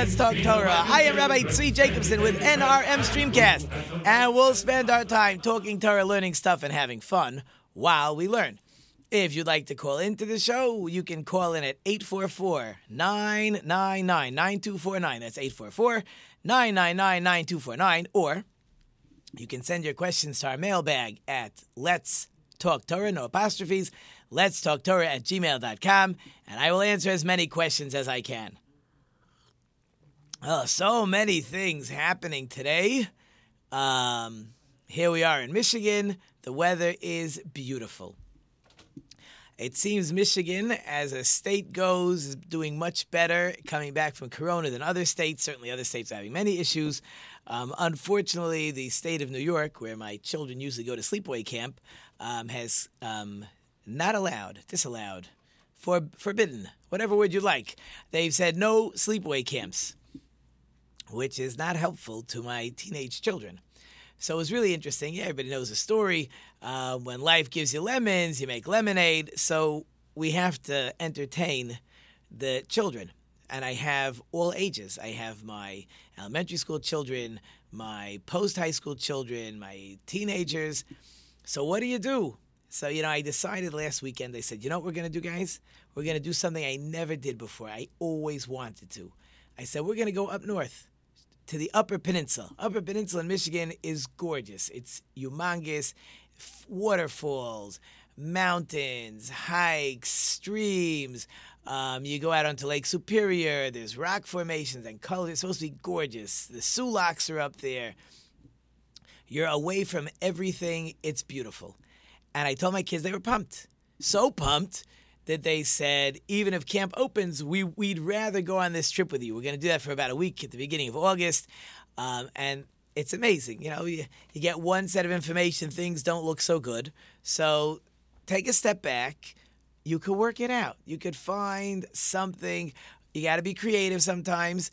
Let's Talk Torah. I am Rabbi Tzvi Jacobson with NRM Streamcast, and we'll spend our time talking Torah, learning stuff, and having fun while we learn. If you'd like to call into the show, you can call in at 844 999 9249. That's 844 999 9249. Or you can send your questions to our mailbag at Let's Talk Torah, no apostrophes, Let's Talk Torah at gmail.com, and I will answer as many questions as I can. Oh, so many things happening today. Um, here we are in Michigan. The weather is beautiful. It seems Michigan, as a state goes, is doing much better coming back from Corona than other states. Certainly, other states are having many issues. Um, unfortunately, the state of New York, where my children usually go to sleepaway camp, um, has um, not allowed, disallowed, for, forbidden, whatever word you like. They've said no sleepaway camps, which is not helpful to my teenage children. So it was really interesting. Yeah, everybody knows the story. Uh, when life gives you lemons, you make lemonade. So we have to entertain the children. And I have all ages. I have my elementary school children, my post high school children, my teenagers. So what do you do? So, you know, I decided last weekend, I said, you know what we're going to do, guys? We're going to do something I never did before. I always wanted to. I said, we're going to go up north to the Upper Peninsula. Upper Peninsula in Michigan is gorgeous. It's humongous. Waterfalls, mountains, hikes, streams. Um, you go out onto Lake Superior. There's rock formations and colors. It's supposed to be gorgeous. The Soo Locks are up there. You're away from everything. It's beautiful. And I told my kids they were pumped. So pumped that they said, even if camp opens, we, we'd rather go on this trip with you. We're going to do that for about a week at the beginning of August. Um, and it's amazing. You know, you, you get one set of information, things don't look so good. So take a step back. You could work it out. You could find something. You got to be creative sometimes.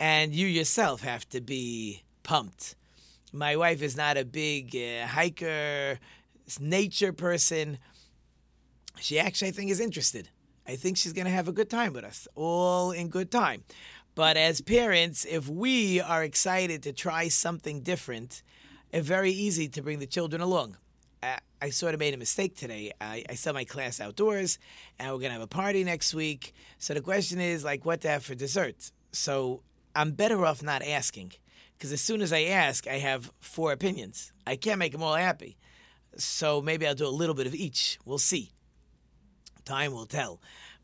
And you yourself have to be pumped. My wife is not a big uh, hiker, nature person. She actually, I think, is interested. I think she's going to have a good time with us, all in good time. But as parents, if we are excited to try something different, it's very easy to bring the children along. I, I sort of made a mistake today. I, I my class outdoors, and we're going to have a party next week. So the question is, like, what to have for dessert? So I'm better off not asking, because as soon as I ask, I have four opinions. I can't make them all happy. So maybe I'll do a little bit of each. We'll see. Time will tell.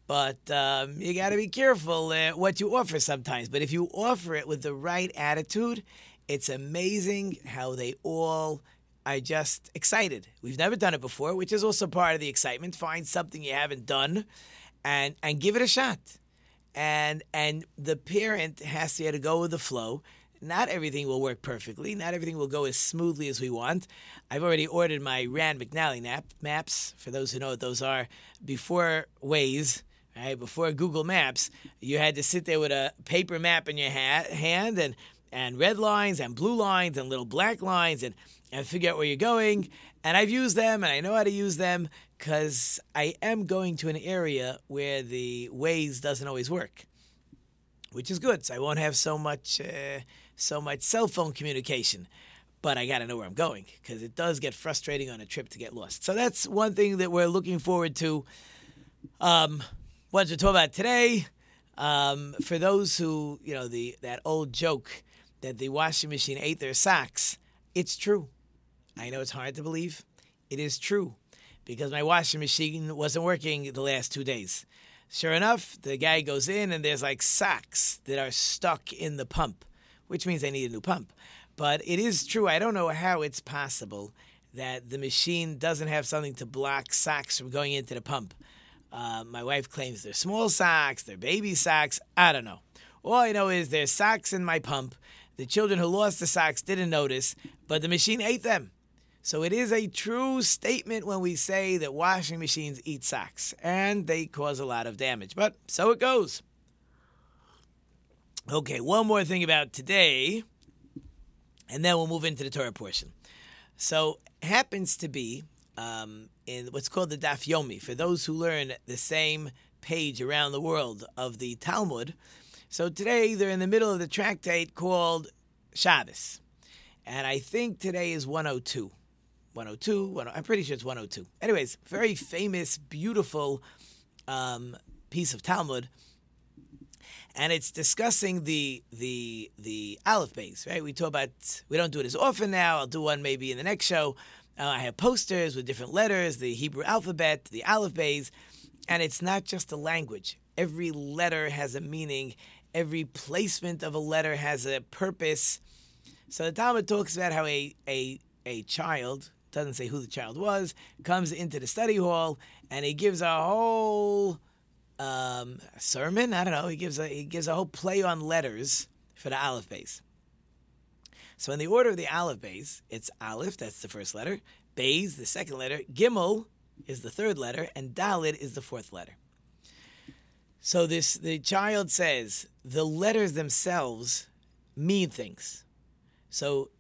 But um, you got to be careful uh, what you offer sometimes. But if you offer it with the right attitude, it's amazing how they all are just excited. We've never done it before, which is also part of the excitement. Find something you haven't done, and and give it a shot. And and the parent has to, to go with the flow. Not everything will work perfectly. Not everything will go as smoothly as we want. I've already ordered my Rand McNally map, maps. For those who know what those are, before Waze, right? Before Google Maps, you had to sit there with a paper map in your ha- hand and and red lines and blue lines and little black lines and and figure out where you're going. And I've used them and I know how to use them because I am going to an area where the Waze doesn't always work, which is good. So I won't have so much uh, so much cell phone communication. But I got to know where I'm going because it does get frustrating on a trip to get lost. So that's one thing that we're looking forward to. Um, what to talk about today? Um, for those who you know the that old joke that the washing machine ate their socks, it's true. I know it's hard to believe. It is true because my washing machine wasn't working the last two days. Sure enough, the guy goes in and there's like socks that are stuck in the pump, which means I need a new pump. But it is true. I don't know how it's possible that the machine doesn't have something to block socks from going into the pump. Uh, my wife claims they're small socks, they're baby socks. I don't know. All I know is there's socks in my pump. The children who lost the socks didn't notice, but the machine ate them. So it is a true statement when we say that washing machines eat socks, and they cause a lot of damage. But so it goes. Okay, one more thing about today, and then we'll move into the Torah portion. So happens to be um, in what's called the Daf Yomi for those who learn the same page around the world of the Talmud. So today they're in the middle of the tractate called Shabbos, and I think today is 102. 102. 10, I'm pretty sure it's 102. Anyways, very famous, beautiful um, piece of Talmud, and it's discussing the the the aleph beis. Right? We talk about. We don't do it as often now. I'll do one maybe in the next show. Uh, I have posters with different letters, the Hebrew alphabet, the aleph beis, and it's not just a language. Every letter has a meaning. Every placement of a letter has a purpose. So the Talmud talks about how a a a child doesn't say who the child was, comes into the study hall and he gives a whole um, sermon. I don't know. He gives a he gives a whole play on letters for the aleph beis. So in the order of the aleph beis, it's aleph, that's the first letter, Beis, the second letter, gimel is the third letter, and dalid is the fourth letter. So this the child says the letters themselves mean things. So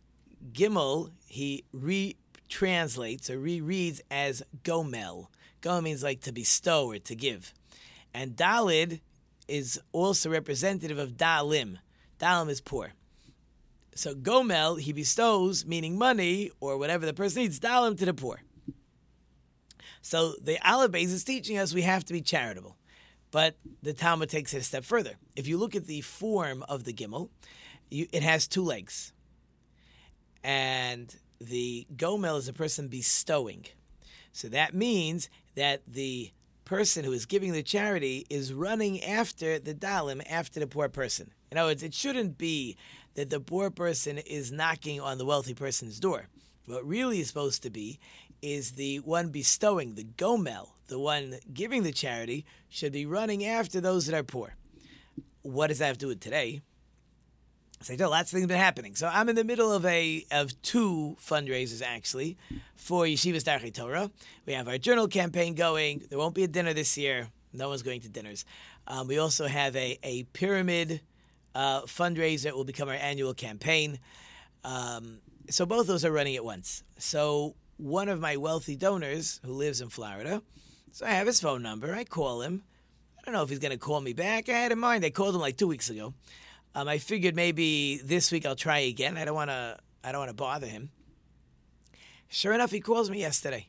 gimel he re translates or rereads as gomel. Gomel means like to bestow or to give. And dalid is also representative of dalim. Dalim is poor. So gomel, he bestows, meaning money or whatever the person needs, dalim to the poor. So the aleph beis is teaching us we have to be charitable. But the Talmud takes it a step further. If you look at the form of the gimel, you, it has two legs. And the gomel is a person bestowing. So that means that the person who is giving the charity is running after the dalim, after the poor person. In other words, it shouldn't be that the poor person is knocking on the wealthy person's door. What really is supposed to be is the one bestowing, the gomel, the one giving the charity, should be running after those that are poor. What does that have to do with today? So I lots of things been happening. So I'm in the middle of a of two fundraisers actually for Yeshivas Darchei Torah. We have our journal campaign going. There won't be a dinner this year. No one's going to dinners. Um, we also have a a pyramid uh, fundraiser. It will become our annual campaign. Um, so both those are running at once. So one of my wealthy donors who lives in Florida, so I have his phone number. I call him. I don't know if he's going to call me back. I had in mind. I called him like two weeks ago. Um, I figured maybe this week I'll try again. I don't want to. I don't want to bother him. Sure enough, he calls me yesterday.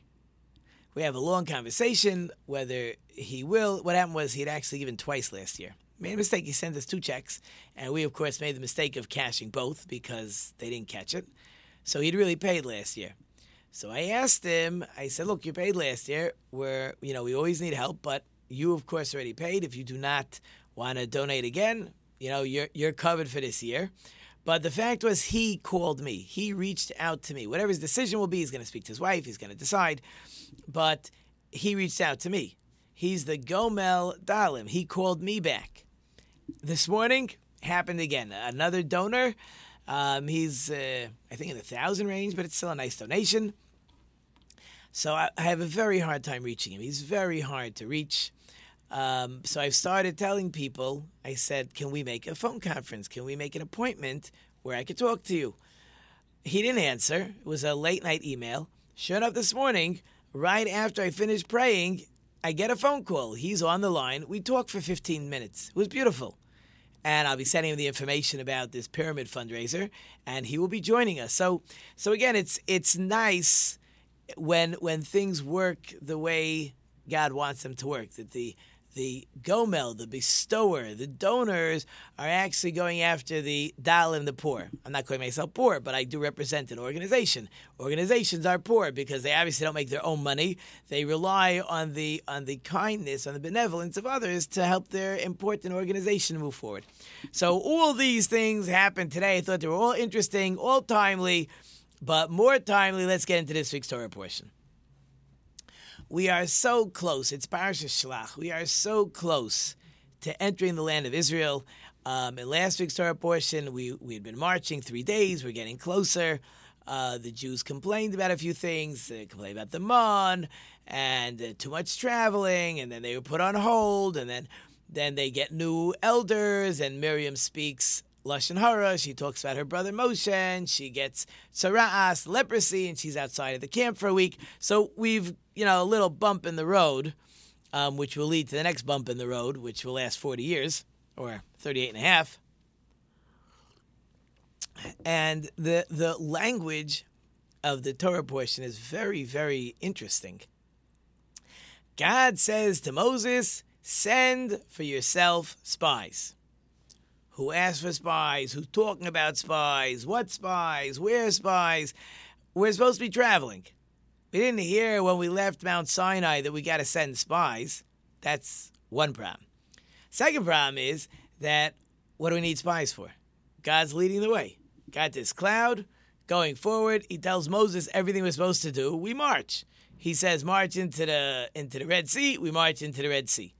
We have a long conversation whether he will. What happened was he'd actually given twice last year. Made a mistake. He sent us two checks, and we of course made the mistake of cashing both because they didn't catch it. So he'd really paid last year. So I asked him. I said, "Look, you paid last year. Where you know we always need help, but you of course already paid. If you do not want to donate again, you know, you're you're covered for this year. But the fact was, he called me. He reached out to me. Whatever his decision will be, he's going to speak to his wife. He's going to decide. But he reached out to me. He's the Gomel Dalim. He called me back. This morning happened again. Another donor. Um, he's, uh, I think, in the thousand range, but it's still a nice donation. So I, I have a very hard time reaching him. He's very hard to reach. Um, so I've started telling people, I said, can we make a phone conference? Can we make an appointment where I could talk to you? He didn't answer. It was a late night email. Showed up this morning, right after I finished praying, I get a phone call. He's on the line. We talked for 15 minutes. It was beautiful. And I'll be sending him the information about this pyramid fundraiser, and he will be joining us. So, so again, it's it's nice when when things work the way God wants them to work. That the the gomel, the bestower, the donors are actually going after the dalim, the poor. I'm not calling myself poor, but I do represent an organization. Organizations are poor because they obviously don't make their own money. They rely on the on the kindness, on the benevolence of others to help their important organization move forward. So all these things happened today. I thought they were all interesting, all timely, but more timely. Let's get into this week's Torah portion. We are so close. It's Parashas Shlach. We are so close to entering the land of Israel. Um, in last week's Torah portion, we, we had been marching three days. We're getting closer. Uh, the Jews complained about a few things. They complained about the mon and uh, too much traveling, and then they were put on hold, and then then they get new elders, and Miriam speaks lashon hara. She talks about her brother Moshe, and she gets tzara'as, leprosy, and she's outside of the camp for a week. So we've you know a little bump in the road, um, which will lead to the next bump in the road, which will last forty years or 38 and a half. And the the language of the Torah portion is very, very interesting. God says to Moses, Send for yourself spies. Who asked for spies? Who's talking about spies? What spies? Where spies? We're supposed to be traveling. We didn't hear when we left Mount Sinai that we got to send spies. That's one problem. Second problem is that what do we need spies for? God's leading the way. Got this cloud going forward. He tells Moses everything we're supposed to do. We march. He says, march into the into the Red Sea. We march into the Red Sea.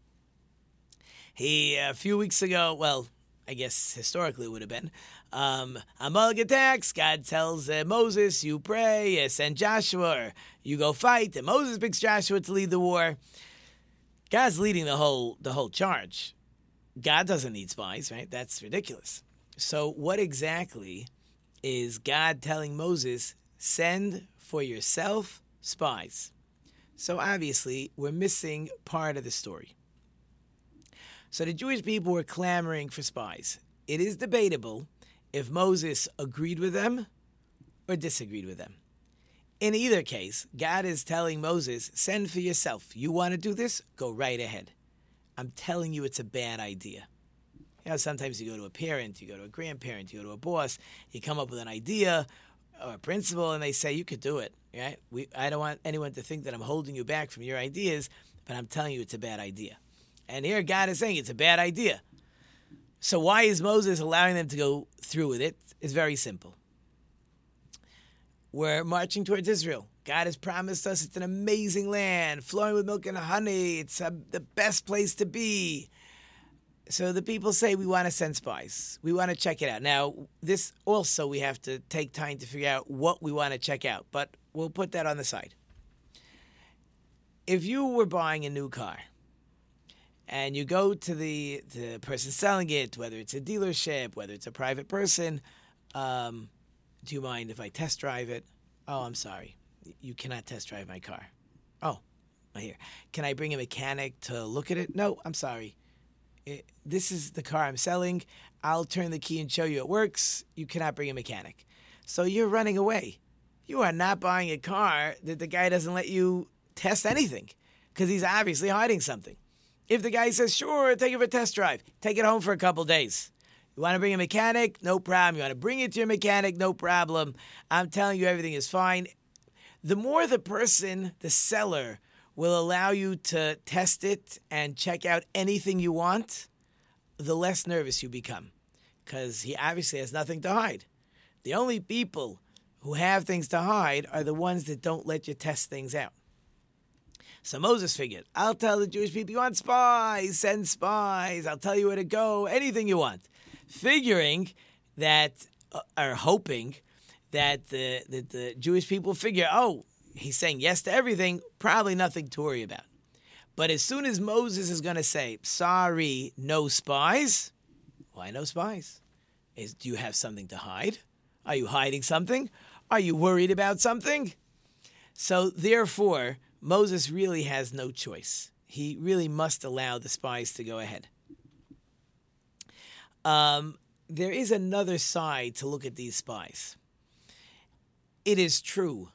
He a few weeks ago, well, I guess historically it would have been. Um, Amalek attacks. God tells uh, Moses, "You pray, uh, send Joshua, you go fight." And Moses picks Joshua to lead the war. God's leading the whole the whole charge. God doesn't need spies, right? That's ridiculous. So, what exactly is God telling Moses, send for yourself spies? So, obviously, we're missing part of the story. So, the Jewish people were clamoring for spies. It is debatable if Moses agreed with them or disagreed with them. In either case, God is telling Moses, send for yourself. You want to do this? Go right ahead. I'm telling you, it's a bad idea. You know, sometimes you go to a parent, you go to a grandparent, you go to a boss, you come up with an idea or a principle, and they say you could do it. Right? We, I don't want anyone to think that I'm holding you back from your ideas, but I'm telling you it's a bad idea. And here God is saying it's a bad idea. So why is Moses allowing them to go through with it? It's very simple. We're marching towards Israel. God has promised us it's an amazing land, flowing with milk and honey. It's a, the best place to be. So the people say we want to send spies. We want to check it out. Now, this also we have to take time to figure out what we want to check out, but we'll put that on the side. If you were buying a new car and you go to the the person selling it, whether it's a dealership, whether it's a private person, um, do you mind if I test drive it? Oh, I'm sorry. You cannot test drive my car. Oh, here. Can I bring a mechanic to look at it? No, I'm sorry. It, this is the car I'm selling. I'll turn the key and show you it works. You cannot bring a mechanic. So you're running away. You are not buying a car that the guy doesn't let you test anything because he's obviously hiding something. If the guy says, sure, take it for a test drive, take it home for a couple days. You want to bring a mechanic? No problem. You want to bring it to your mechanic? No problem. I'm telling you, everything is fine. The more the person, the seller, will allow you to test it and check out anything you want, the less nervous you become. Because he obviously has nothing to hide. The only people who have things to hide are the ones that don't let you test things out. So Moses figured, I'll tell the Jewish people, you want spies, send spies, I'll tell you where to go, anything you want figuring that, uh, or hoping that the, that the Jewish people figure, oh, he's saying yes to everything, probably nothing to worry about. But as soon as Moses is going to say, sorry, no spies, why no spies? Is, do you have something to hide? Are you hiding something? Are you worried about something? So, therefore, Moses really has no choice. He really must allow the spies to go ahead. Um, there is another side to look at these spies. It is true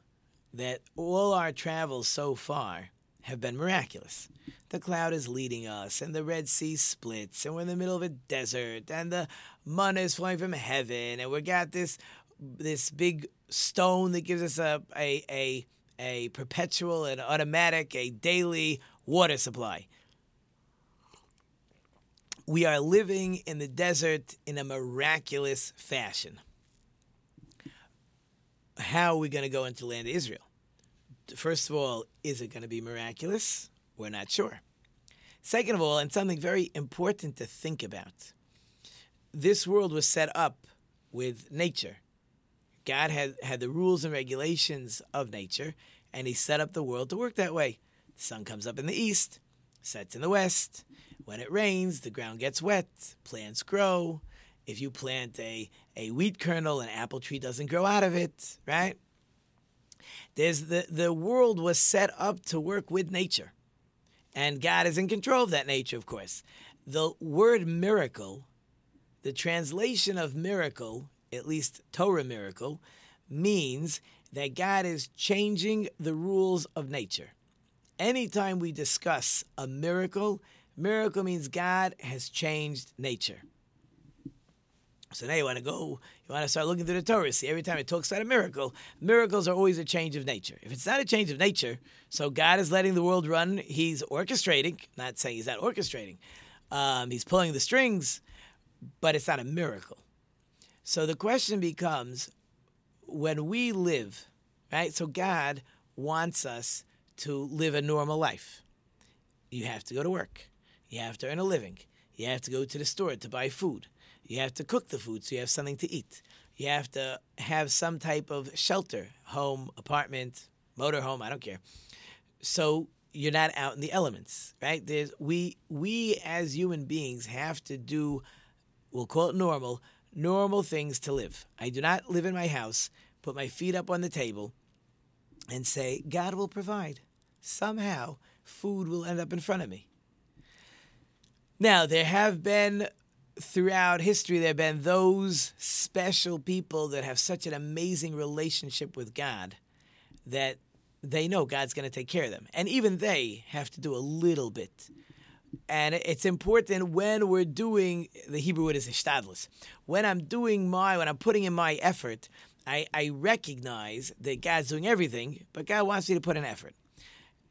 that all our travels so far have been miraculous. The cloud is leading us, and the Red Sea splits, and we're in the middle of a desert, and the manna is flowing from heaven, and we got this this big stone that gives us a a a, a perpetual and automatic, a daily water supply we are living in the desert in a miraculous fashion. How are we going to go into land of Israel? First of all, is it going to be miraculous? We're not sure. Second of all, and something very important to think about this world was set up with nature. God had, had the rules and regulations of nature, and He set up the world to work that way. The sun comes up in the east, sets in the west. When it rains, the ground gets wet, plants grow. If you plant a, a wheat kernel, an apple tree doesn't grow out of it, right? There's the, the world was set up to work with nature. And God is in control of that nature, of course. The word miracle, the translation of miracle, at least Torah miracle, means that God is changing the rules of nature. Anytime we discuss a miracle, miracle means God has changed nature. So now you want to go, you want to start looking through the Torah. See, every time it talks about a miracle, miracles are always a change of nature. If it's not a change of nature, so God is letting the world run, He's orchestrating, not saying He's not orchestrating, um, He's pulling the strings, but it's not a miracle. So the question becomes when we live, right? So God wants us to live a normal life. You have to go to work, you have to earn a living, you have to go to the store to buy food. You have to cook the food so you have something to eat. You have to have some type of shelter, home, apartment, motorhome, I don't care. So you're not out in the elements, right? There's we we as human beings have to do we'll call it normal, normal things to live. I do not live in my house, put my feet up on the table and say, God will provide. Somehow food will end up in front of me. Now, there have been throughout history, there have been those special people that have such an amazing relationship with God that they know God's going to take care of them. And even they have to do a little bit. And it's important when we're doing, the Hebrew word is ishtadlus. When I'm doing my, when I'm putting in my effort, I, I recognize that God's doing everything, but God wants me to put an effort.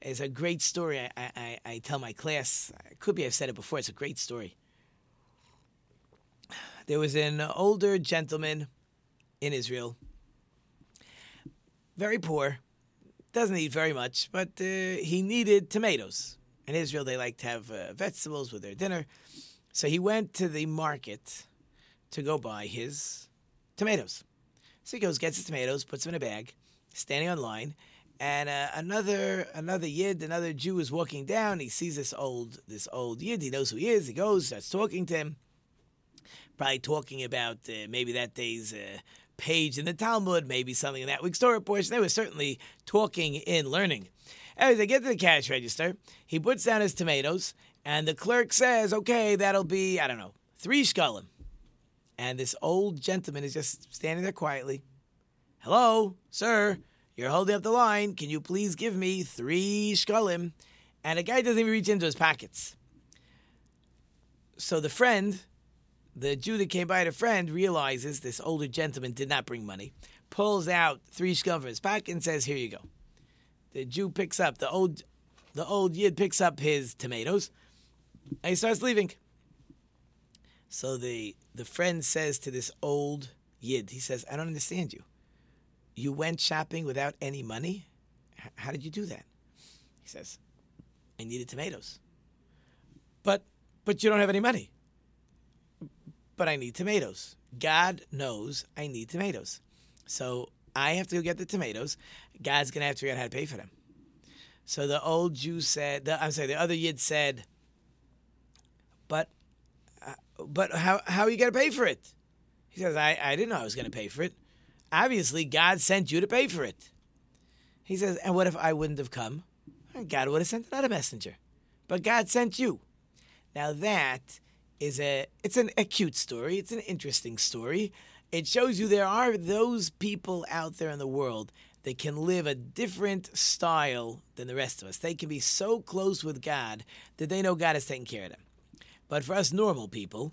It's a great story I, I, I tell my class. Could be I've said it before. It's a great story there was an older gentleman in Israel, very poor, doesn't eat very much, but uh, he needed tomatoes. In Israel, they like to have uh, vegetables with their dinner. So he went to the market to go buy his tomatoes. So he goes, gets his tomatoes, puts them in a bag, standing on line, and uh, another another yid, another Jew is walking down. He sees this old this old yid. He knows who he is. He goes, starts talking to him probably talking about uh, maybe that day's uh, page in the Talmud, maybe something in that week's Torah portion. They were certainly talking in learning. As they get to the cash register, he puts down his tomatoes, and the clerk says, okay, that'll be, I don't know, three shkalim. And this old gentleman is just standing there quietly. Hello, sir, you're holding up the line. Can you please give me three shkalim? And the guy doesn't even reach into his pockets. So the friend the Jew that came by a friend realizes this older gentleman did not bring money, pulls out three shkam from his pocket and says, "Here you go." The Jew picks up the old, the old yid picks up his tomatoes, and he starts leaving. So the the friend says to this old yid, he says, "I don't understand you. You went shopping without any money. H- how did you do that?" He says, "I needed tomatoes." But but you don't have any money but I need tomatoes. God knows I need tomatoes. So I have to go get the tomatoes. God's going to have to figure out how to pay for them. So the old Jew said, the, I'm sorry, the other Yid said, but, uh, but how, how are you going to pay for it? He says, I, I didn't know I was going to pay for it. Obviously, God sent you to pay for it. He says, and what if I wouldn't have come? God would have sent another messenger. But God sent you. Now that is a it's an a cute story. It's an interesting story. It shows you there are those people out there in the world that can live a different style than the rest of us. They can be so close with God that they know God is taking care of them. But for us normal people,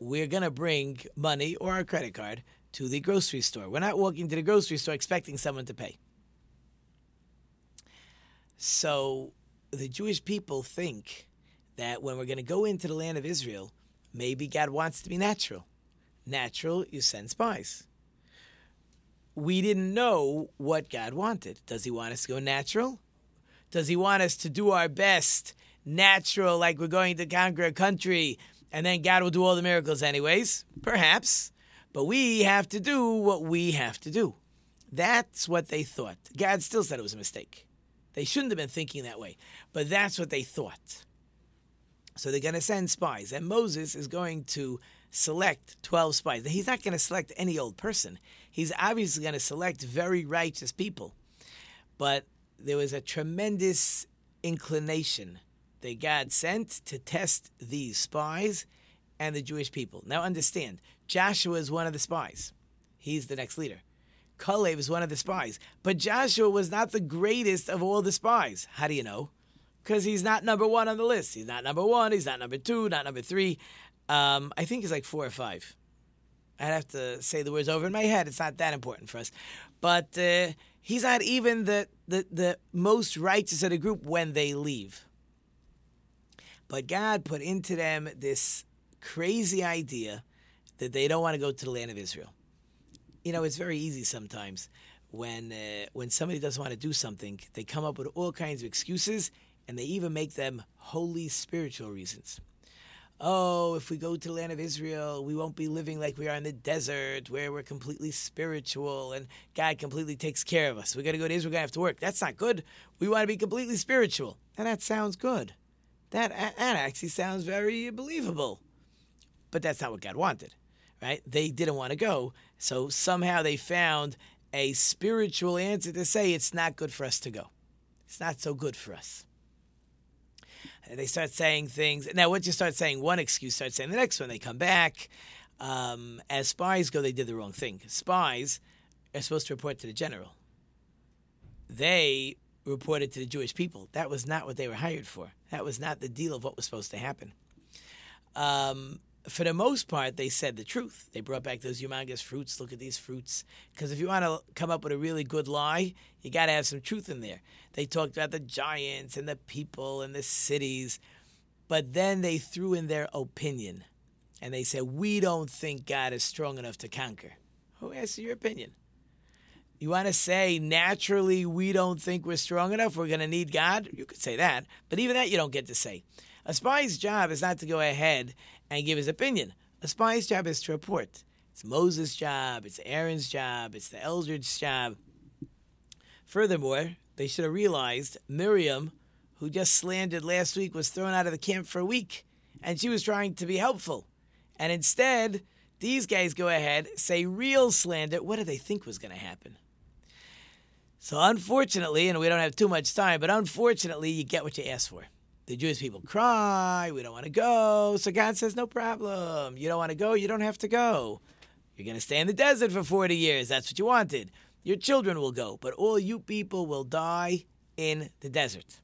we're going to bring money or our credit card to the grocery store. We're not walking to the grocery store expecting someone to pay. So the Jewish people think that when we're going to go into the land of Israel, maybe God wants to be natural. Natural, you send spies. We didn't know what God wanted. Does He want us to go natural? Does He want us to do our best natural, like we're going to conquer a country and then God will do all the miracles anyways. Perhaps. But we have to do what we have to do. That's what they thought. God still said it was a mistake. They shouldn't have been thinking that way, but that's what they thought. So they're going to send spies, and Moses is going to select 12 spies. He's not going to select any old person. He's obviously going to select very righteous people. But there was a tremendous inclination that God sent to test these spies and the Jewish people. Now, understand, Joshua is one of the spies. He's the next leader. Kalev is one of the spies. But Joshua was not the greatest of all the spies. How do you know? Because he's not number one on the list. He's not number one. He's not number two, not number three. Um, I think it's like four or five. I'd have to say the words over in my head. It's not that important for us. But uh, he's not even the, the, the most righteous of the group when they leave. But God put into them this crazy idea that they don't want to go to the land of Israel. You know, it's very easy sometimes when uh, when somebody doesn't want to do something, they come up with all kinds of excuses, and they even make them holy spiritual reasons. Oh, if we go to the land of Israel, we won't be living like we are in the desert, where we're completely spiritual and God completely takes care of us. We got to go to Israel, we got to have to work. That's not good. We want to be completely spiritual, and that sounds good. That that actually sounds very believable, but that's not what God wanted right? They didn't want to go. So somehow they found a spiritual answer to say it's not good for us to go. It's not so good for us. And they start saying things. Now, once you start saying one excuse, start saying the next one. They come back. Um, as spies go, they did the wrong thing. Spies are supposed to report to the general. They reported to the Jewish people. That was not what they were hired for. That was not the deal of what was supposed to happen. Um, for the most part, they said the truth. They brought back those humongous fruits. Look at these fruits. Because if you want to come up with a really good lie, you got to have some truth in there. They talked about the giants and the people and the cities, but then they threw in their opinion. And they said, We don't think God is strong enough to conquer. Who asks your opinion? You want to say naturally we don't think we're strong enough, we're going to need God? You could say that, but even that you don't get to say. A spy's job is not to go ahead and give his opinion. A spy's job is to report. It's Moses' job, it's Aaron's job, it's the elders' job. Furthermore, they should have realized Miriam, who just slandered last week, was thrown out of the camp for a week, and she was trying to be helpful. And instead, these guys go ahead, say real slander. What do they think was going to happen? So, unfortunately, and we don't have too much time, but unfortunately, you get what you ask for. The Jewish people cry, we don't want to go. So God says, no problem. You don't want to go, you don't have to go. You're going to stay in the desert for 40 years. That's what you wanted. Your children will go, but all you people will die in the desert.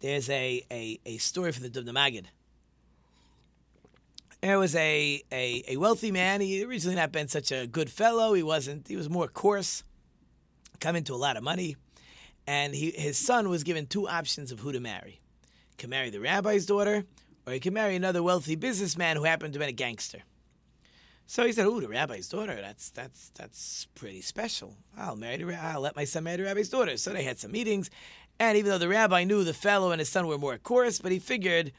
There's a, a, a story from the Dubno Maggid. There was a, a, a wealthy man. He originally not been such a good fellow. He wasn't. He was more coarse, come into a lot of money and he, his son was given two options of who to marry. He could marry the rabbi's daughter, or he could marry another wealthy businessman who happened to be a gangster. So he said, "Oh, the rabbi's daughter. That's that's that's pretty special. I'll marry the. I'll let my son marry the rabbi's daughter." So they had some meetings, and even though the rabbi knew the fellow and his son were more coarse, but he figured,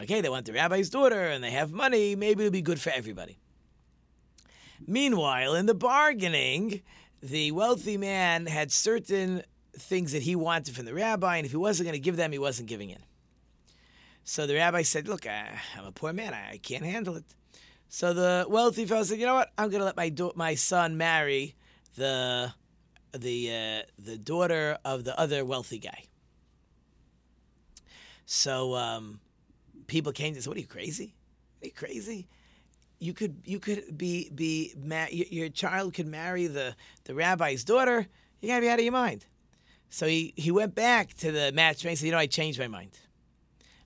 okay, they want the rabbi's daughter and they have money. Maybe it'll be good for everybody. Meanwhile, in the bargaining, the wealthy man had certain things that he wanted from the rabbi, and if he wasn't going to give them, he wasn't giving in. So the rabbi said, Look, I, am a poor man. I, I, can't handle it. So the wealthy fellow said, You know what? I'm going to let my, do- my son marry the, the, uh, the daughter of the other wealthy guy. So um, people came to say, What are you crazy? Are you crazy? You could you could be be ma- your child could marry the the rabbi's daughter. You gotta be out of your mind. So he, he went back to the matchmaker and said, You know, I changed my mind.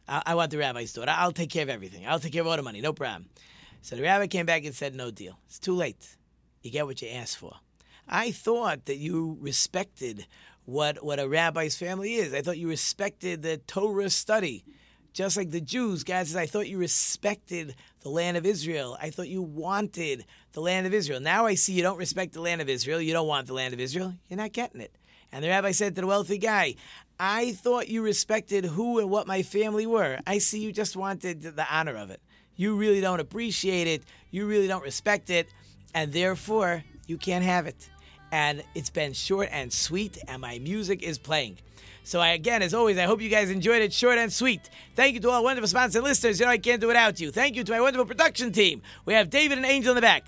I, I want the rabbi's daughter. I'll take care of everything. I'll take care of all the money. No problem. So the rabbi came back and said, No deal. It's too late. You get what you asked for. I thought that you respected what, what a rabbi's family is. I thought you respected the Torah study. Just like the Jews, God says, I thought you respected the land of Israel. I thought you wanted the land of Israel. Now I see you don't respect the land of Israel. You don't want the land of Israel. You're not getting it. And the rabbi said to the wealthy guy, I thought you respected who and what my family were. I see you just wanted the honor of it. You really don't appreciate it. You really don't respect it. And therefore, you can't have it. And it's been short and sweet, and my music is playing. So, I, again, as always, I hope you guys enjoyed it short and sweet. Thank you to all wonderful sponsors and listeners. You know, I can't do without you. Thank you to my wonderful production team. We have David and Angel in the back.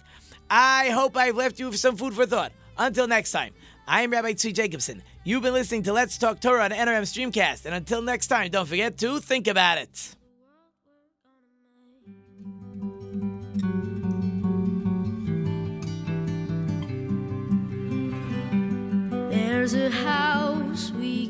I hope I've left you with some food for thought. Until next time, I am Rabbi Tzvi Jacobson. You've been listening to Let's Talk Torah on NRM Streamcast, and until next time, don't forget to think about it. There's a house we